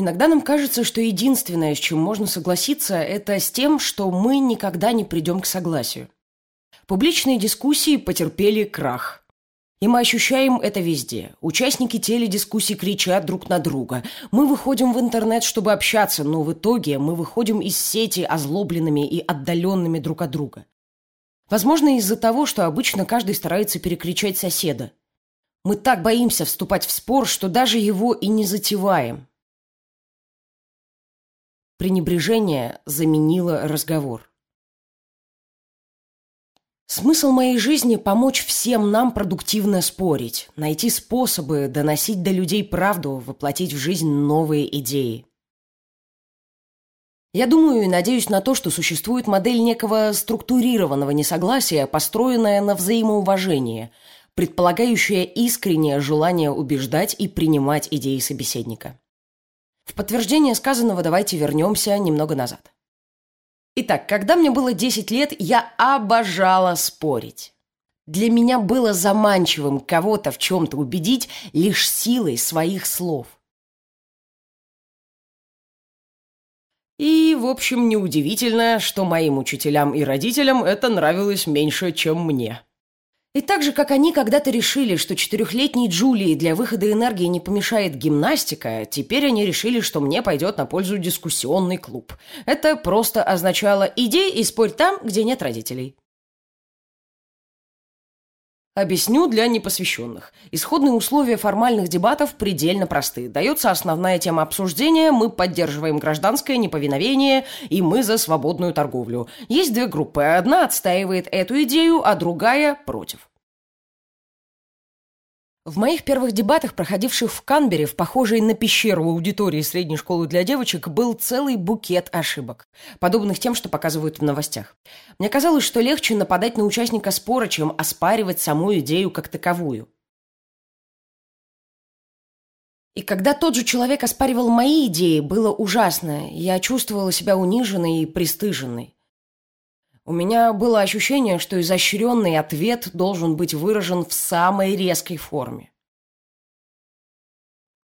Иногда нам кажется, что единственное, с чем можно согласиться, это с тем, что мы никогда не придем к согласию. Публичные дискуссии потерпели крах. И мы ощущаем это везде. Участники теледискуссий кричат друг на друга. Мы выходим в интернет, чтобы общаться, но в итоге мы выходим из сети озлобленными и отдаленными друг от друга. Возможно, из-за того, что обычно каждый старается перекричать соседа. Мы так боимся вступать в спор, что даже его и не затеваем. Пренебрежение заменило разговор. Смысл моей жизни – помочь всем нам продуктивно спорить, найти способы доносить до людей правду, воплотить в жизнь новые идеи. Я думаю и надеюсь на то, что существует модель некого структурированного несогласия, построенная на взаимоуважении, предполагающая искреннее желание убеждать и принимать идеи собеседника. В подтверждение сказанного давайте вернемся немного назад. Итак, когда мне было 10 лет, я обожала спорить. Для меня было заманчивым кого-то в чем-то убедить лишь силой своих слов. И, в общем, неудивительно, что моим учителям и родителям это нравилось меньше, чем мне. И так же, как они когда-то решили, что четырехлетней Джулии для выхода энергии не помешает гимнастика, теперь они решили, что мне пойдет на пользу дискуссионный клуб. Это просто означало «иди и спорь там, где нет родителей». Объясню для непосвященных. Исходные условия формальных дебатов предельно просты. Дается основная тема обсуждения, мы поддерживаем гражданское неповиновение, и мы за свободную торговлю. Есть две группы. Одна отстаивает эту идею, а другая против. В моих первых дебатах, проходивших в Канбере, в похожей на пещеру аудитории средней школы для девочек, был целый букет ошибок, подобных тем, что показывают в новостях. Мне казалось, что легче нападать на участника спора, чем оспаривать саму идею как таковую. И когда тот же человек оспаривал мои идеи, было ужасно. Я чувствовала себя униженной и пристыженной. У меня было ощущение, что изощренный ответ должен быть выражен в самой резкой форме.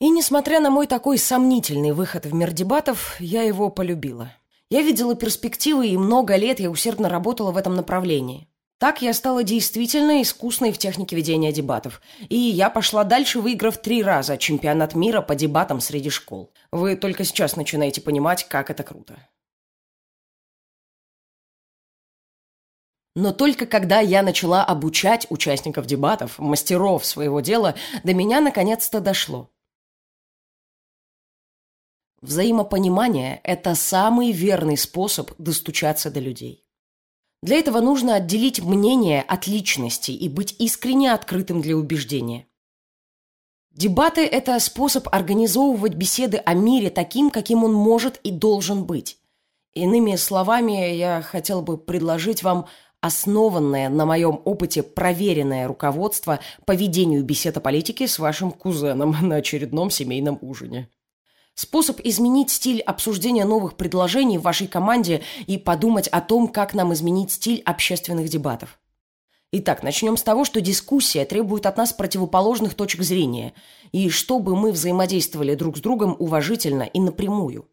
И несмотря на мой такой сомнительный выход в мир дебатов, я его полюбила. Я видела перспективы, и много лет я усердно работала в этом направлении. Так я стала действительно искусной в технике ведения дебатов. И я пошла дальше, выиграв три раза чемпионат мира по дебатам среди школ. Вы только сейчас начинаете понимать, как это круто. Но только когда я начала обучать участников дебатов, мастеров своего дела, до меня наконец-то дошло. Взаимопонимание – это самый верный способ достучаться до людей. Для этого нужно отделить мнение от личности и быть искренне открытым для убеждения. Дебаты – это способ организовывать беседы о мире таким, каким он может и должен быть. Иными словами, я хотел бы предложить вам – основанное на моем опыте проверенное руководство по ведению бесед о с вашим кузеном на очередном семейном ужине. Способ изменить стиль обсуждения новых предложений в вашей команде и подумать о том, как нам изменить стиль общественных дебатов. Итак, начнем с того, что дискуссия требует от нас противоположных точек зрения, и чтобы мы взаимодействовали друг с другом уважительно и напрямую.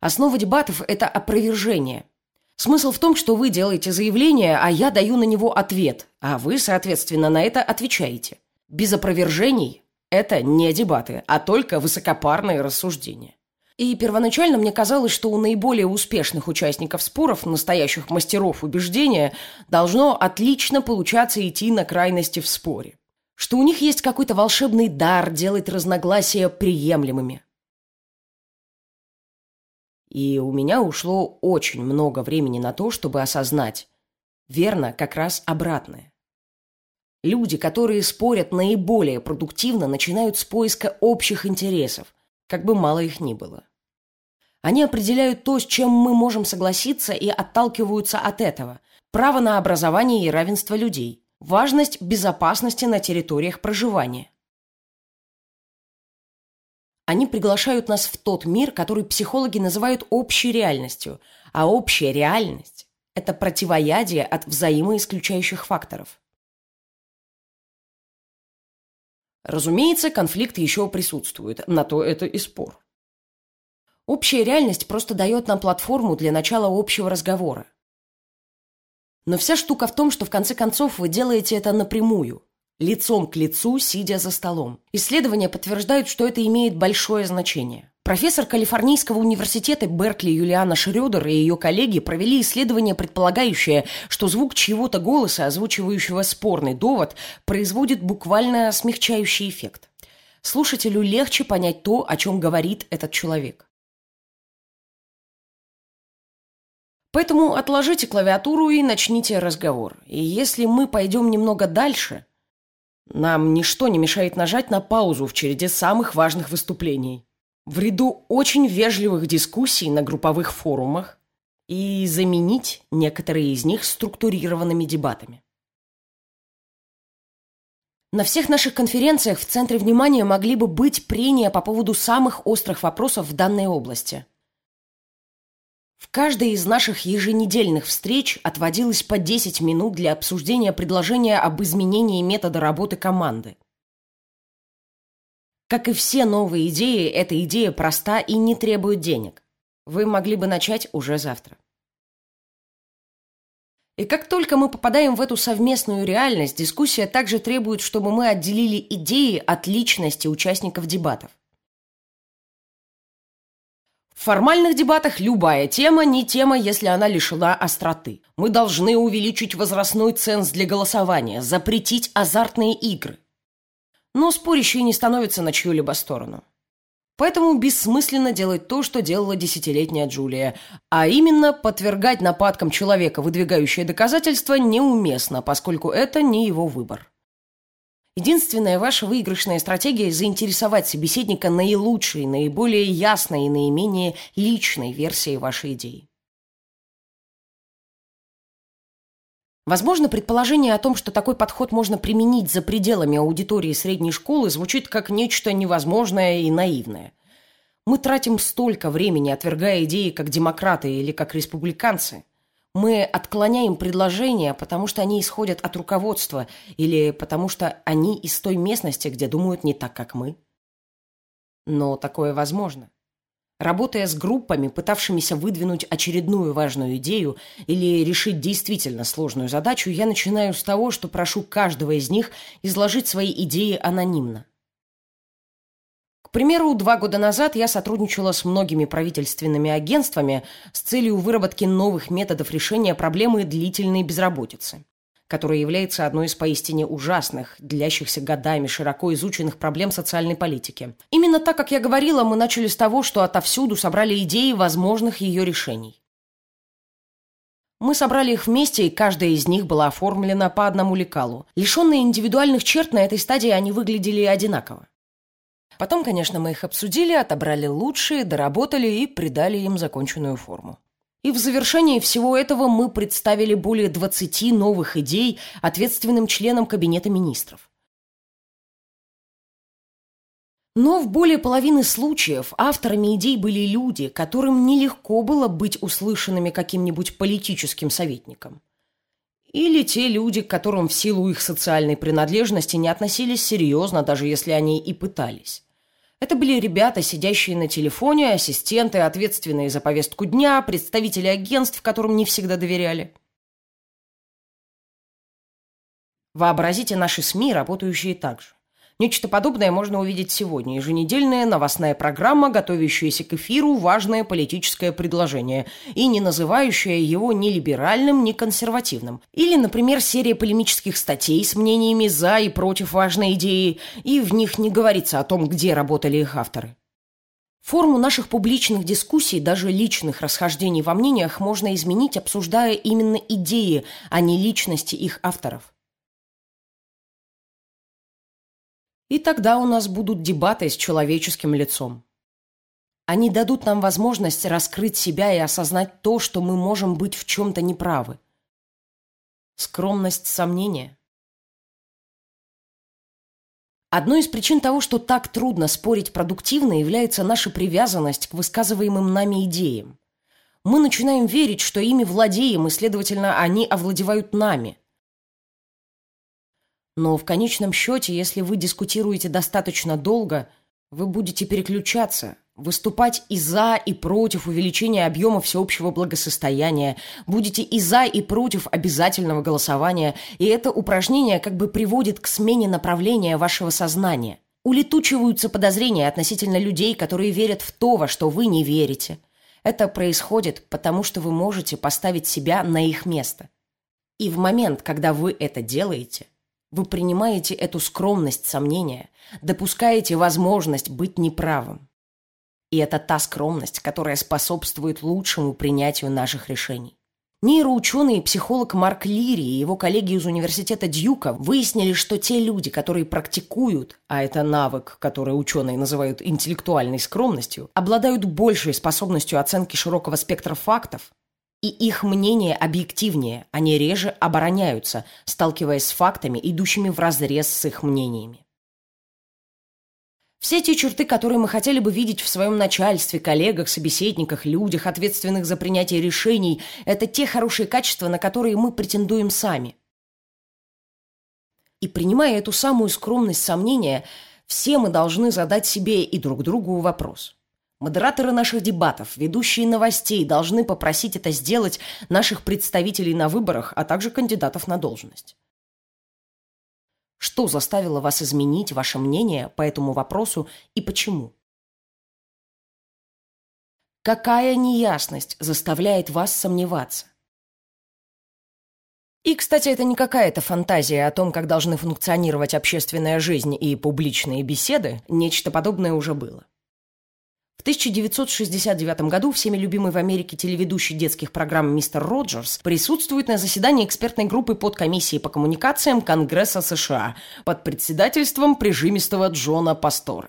Основа дебатов – это опровержение – Смысл в том, что вы делаете заявление, а я даю на него ответ, а вы, соответственно, на это отвечаете. Без опровержений это не дебаты, а только высокопарные рассуждения. И первоначально мне казалось, что у наиболее успешных участников споров, настоящих мастеров убеждения, должно отлично получаться идти на крайности в споре. Что у них есть какой-то волшебный дар делать разногласия приемлемыми. И у меня ушло очень много времени на то, чтобы осознать. Верно, как раз обратное. Люди, которые спорят наиболее продуктивно, начинают с поиска общих интересов, как бы мало их ни было. Они определяют то, с чем мы можем согласиться, и отталкиваются от этого. Право на образование и равенство людей. Важность безопасности на территориях проживания. Они приглашают нас в тот мир, который психологи называют общей реальностью, а общая реальность – это противоядие от взаимоисключающих факторов. Разумеется, конфликт еще присутствует, на то это и спор. Общая реальность просто дает нам платформу для начала общего разговора. Но вся штука в том, что в конце концов вы делаете это напрямую, лицом к лицу, сидя за столом. Исследования подтверждают, что это имеет большое значение. Профессор Калифорнийского университета Беркли Юлиана Шрёдер и ее коллеги провели исследование, предполагающее, что звук чьего-то голоса, озвучивающего спорный довод, производит буквально смягчающий эффект. Слушателю легче понять то, о чем говорит этот человек. Поэтому отложите клавиатуру и начните разговор. И если мы пойдем немного дальше, нам ничто не мешает нажать на паузу в череде самых важных выступлений. В ряду очень вежливых дискуссий на групповых форумах и заменить некоторые из них структурированными дебатами. На всех наших конференциях в центре внимания могли бы быть прения по поводу самых острых вопросов в данной области – в каждой из наших еженедельных встреч отводилось по 10 минут для обсуждения предложения об изменении метода работы команды. Как и все новые идеи, эта идея проста и не требует денег. Вы могли бы начать уже завтра. И как только мы попадаем в эту совместную реальность, дискуссия также требует, чтобы мы отделили идеи от личности участников дебатов. В формальных дебатах любая тема не тема, если она лишена остроты. Мы должны увеличить возрастной ценз для голосования, запретить азартные игры. Но спорящие не становятся на чью-либо сторону. Поэтому бессмысленно делать то, что делала десятилетняя Джулия, а именно подвергать нападкам человека, выдвигающее доказательства, неуместно, поскольку это не его выбор. Единственная ваша выигрышная стратегия – заинтересовать собеседника наилучшей, наиболее ясной и наименее личной версией вашей идеи. Возможно, предположение о том, что такой подход можно применить за пределами аудитории средней школы, звучит как нечто невозможное и наивное. Мы тратим столько времени, отвергая идеи как демократы или как республиканцы – мы отклоняем предложения, потому что они исходят от руководства или потому что они из той местности, где думают не так, как мы. Но такое возможно. Работая с группами, пытавшимися выдвинуть очередную важную идею или решить действительно сложную задачу, я начинаю с того, что прошу каждого из них изложить свои идеи анонимно. Примеру, два года назад я сотрудничала с многими правительственными агентствами с целью выработки новых методов решения проблемы длительной безработицы, которая является одной из поистине ужасных, длящихся годами широко изученных проблем социальной политики. Именно так, как я говорила, мы начали с того, что отовсюду собрали идеи возможных ее решений. Мы собрали их вместе, и каждая из них была оформлена по одному лекалу. Лишенные индивидуальных черт на этой стадии они выглядели одинаково. Потом, конечно, мы их обсудили, отобрали лучшие, доработали и придали им законченную форму. И в завершении всего этого мы представили более 20 новых идей ответственным членам Кабинета министров. Но в более половины случаев авторами идей были люди, которым нелегко было быть услышанными каким-нибудь политическим советником. Или те люди, к которым в силу их социальной принадлежности не относились серьезно, даже если они и пытались. Это были ребята, сидящие на телефоне, ассистенты, ответственные за повестку дня, представители агентств, которым не всегда доверяли. Вообразите наши СМИ, работающие так же. Нечто подобное можно увидеть сегодня. Еженедельная новостная программа, готовящаяся к эфиру важное политическое предложение и не называющая его ни либеральным, ни консервативным. Или, например, серия полемических статей с мнениями за и против важной идеи, и в них не говорится о том, где работали их авторы. Форму наших публичных дискуссий, даже личных расхождений во мнениях, можно изменить, обсуждая именно идеи, а не личности их авторов. И тогда у нас будут дебаты с человеческим лицом. Они дадут нам возможность раскрыть себя и осознать то, что мы можем быть в чем-то неправы. Скромность сомнения. Одной из причин того, что так трудно спорить продуктивно, является наша привязанность к высказываемым нами идеям. Мы начинаем верить, что ими владеем, и, следовательно, они овладевают нами – Но в конечном счете, если вы дискутируете достаточно долго, вы будете переключаться, выступать и за, и против увеличения объема всеобщего благосостояния, будете и за, и против обязательного голосования, и это упражнение как бы приводит к смене направления вашего сознания. Улетучиваются подозрения относительно людей, которые верят в то, во что вы не верите. Это происходит потому, что вы можете поставить себя на их место. И в момент, когда вы это делаете, вы принимаете эту скромность сомнения, допускаете возможность быть неправым. И это та скромность, которая способствует лучшему принятию наших решений. Нейроученый и психолог Марк Лири и его коллеги из университета Дьюка выяснили, что те люди, которые практикуют, а это навык, который ученые называют интеллектуальной скромностью, обладают большей способностью оценки широкого спектра фактов, и их мнение объективнее, они реже обороняются, сталкиваясь с фактами, идущими вразрез с их мнениями. Все те черты, которые мы хотели бы видеть в своем начальстве, коллегах, собеседниках, людях, ответственных за принятие решений, это те хорошие качества, на которые мы претендуем сами. И принимая эту самую скромность сомнения, все мы должны задать себе и друг другу вопрос. Модераторы наших дебатов, ведущие новостей должны попросить это сделать наших представителей на выборах, а также кандидатов на должность. Что заставило вас изменить ваше мнение по этому вопросу и почему? Какая неясность заставляет вас сомневаться? И, кстати, это не какая-то фантазия о том, как должны функционировать общественная жизнь и публичные беседы. Нечто подобное уже было. В 1969 году всеми любимый в Америке телеведущий детских программ мистер Роджерс присутствует на заседании экспертной группы подкомиссии по коммуникациям Конгресса США под председательством прижимистого Джона Пастора.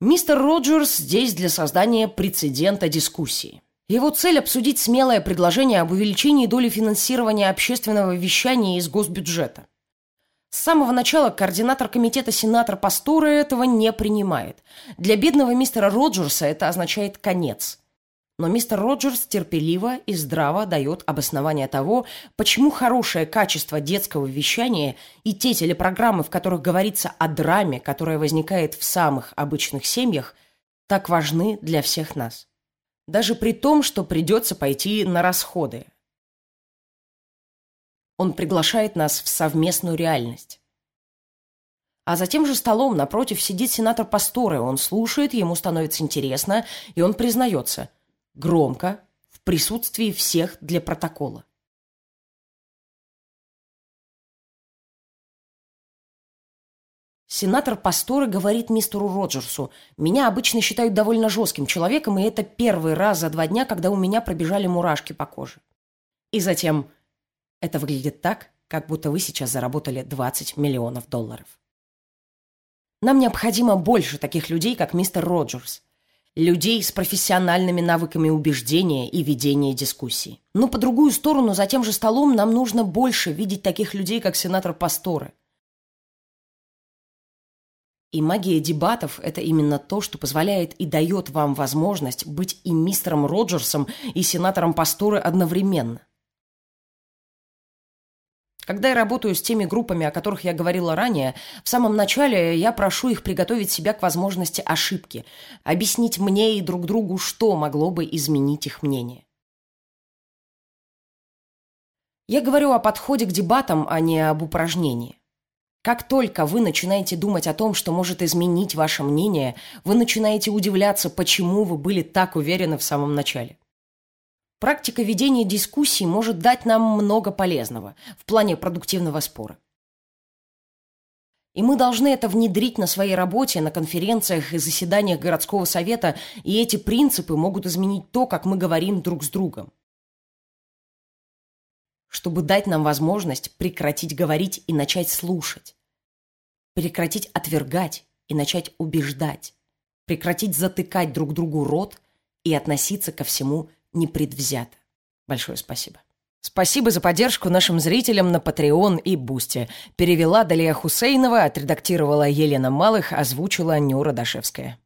Мистер Роджерс здесь для создания прецедента дискуссии. Его цель – обсудить смелое предложение об увеличении доли финансирования общественного вещания из госбюджета – с самого начала координатор комитета сенатор Пастора этого не принимает. Для бедного мистера Роджерса это означает конец. Но мистер Роджерс терпеливо и здраво дает обоснование того, почему хорошее качество детского вещания и те телепрограммы, в которых говорится о драме, которая возникает в самых обычных семьях, так важны для всех нас. Даже при том, что придется пойти на расходы, он приглашает нас в совместную реальность. А за тем же столом напротив сидит сенатор Пасторе. Он слушает, ему становится интересно, и он признается. Громко, в присутствии всех для протокола. Сенатор Пасторе говорит мистеру Роджерсу, «Меня обычно считают довольно жестким человеком, и это первый раз за два дня, когда у меня пробежали мурашки по коже». И затем это выглядит так, как будто вы сейчас заработали 20 миллионов долларов. Нам необходимо больше таких людей, как мистер Роджерс. Людей с профессиональными навыками убеждения и ведения дискуссий. Но по другую сторону, за тем же столом, нам нужно больше видеть таких людей, как сенатор Пасторы. И магия дебатов – это именно то, что позволяет и дает вам возможность быть и мистером Роджерсом, и сенатором Пасторы одновременно – когда я работаю с теми группами, о которых я говорила ранее, в самом начале я прошу их приготовить себя к возможности ошибки, объяснить мне и друг другу, что могло бы изменить их мнение. Я говорю о подходе к дебатам, а не об упражнении. Как только вы начинаете думать о том, что может изменить ваше мнение, вы начинаете удивляться, почему вы были так уверены в самом начале. Практика ведения дискуссий может дать нам много полезного в плане продуктивного спора. И мы должны это внедрить на своей работе, на конференциях и заседаниях городского совета, и эти принципы могут изменить то, как мы говорим друг с другом. Чтобы дать нам возможность прекратить говорить и начать слушать. Прекратить отвергать и начать убеждать. Прекратить затыкать друг другу рот и относиться ко всему непредвзято. Большое спасибо. Спасибо за поддержку нашим зрителям на Patreon и Бусте. Перевела Далия Хусейнова, отредактировала Елена Малых, озвучила Нюра Дашевская.